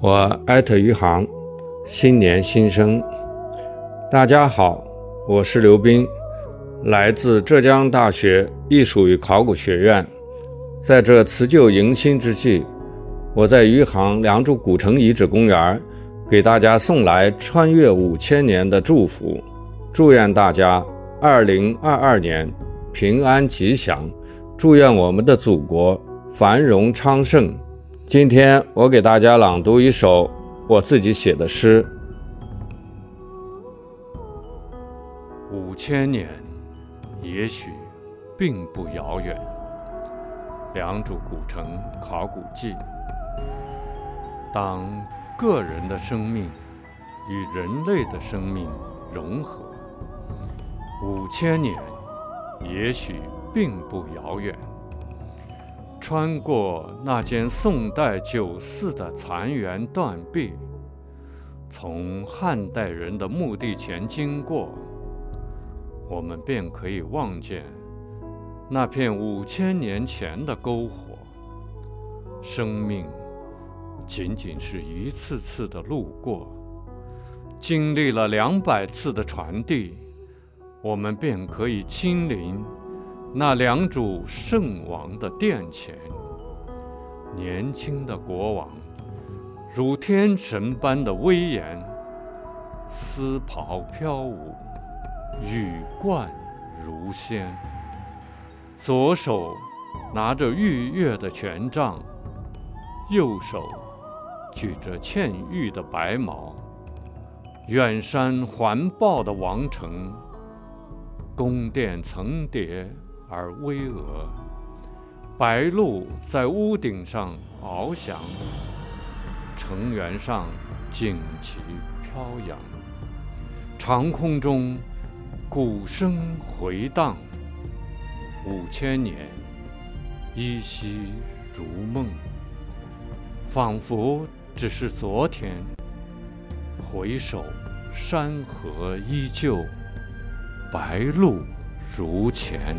我艾特余杭，新年新生。大家好，我是刘斌，来自浙江大学艺术与考古学院。在这辞旧迎新之际，我在余杭良渚古城遗址公园，给大家送来穿越五千年的祝福，祝愿大家二零二二年平安吉祥，祝愿我们的祖国繁荣昌盛。今天我给大家朗读一首我自己写的诗。五千年，也许并不遥远。良渚古城考古记。当个人的生命与人类的生命融合，五千年，也许并不遥远。穿过那间宋代酒肆的残垣断壁，从汉代人的墓地前经过，我们便可以望见那片五千年前的篝火。生命仅仅是一次次的路过，经历了两百次的传递，我们便可以亲临。那良渚圣王的殿前，年轻的国王如天神般的威严，丝袍飘舞，羽冠如仙。左手拿着玉月的权杖，右手举着嵌玉的白矛。远山环抱的王城，宫殿层叠。而巍峨，白鹭在屋顶上翱翔，城垣上旌旗飘扬，长空中鼓声回荡，五千年依稀如梦，仿佛只是昨天。回首，山河依旧，白鹭如前。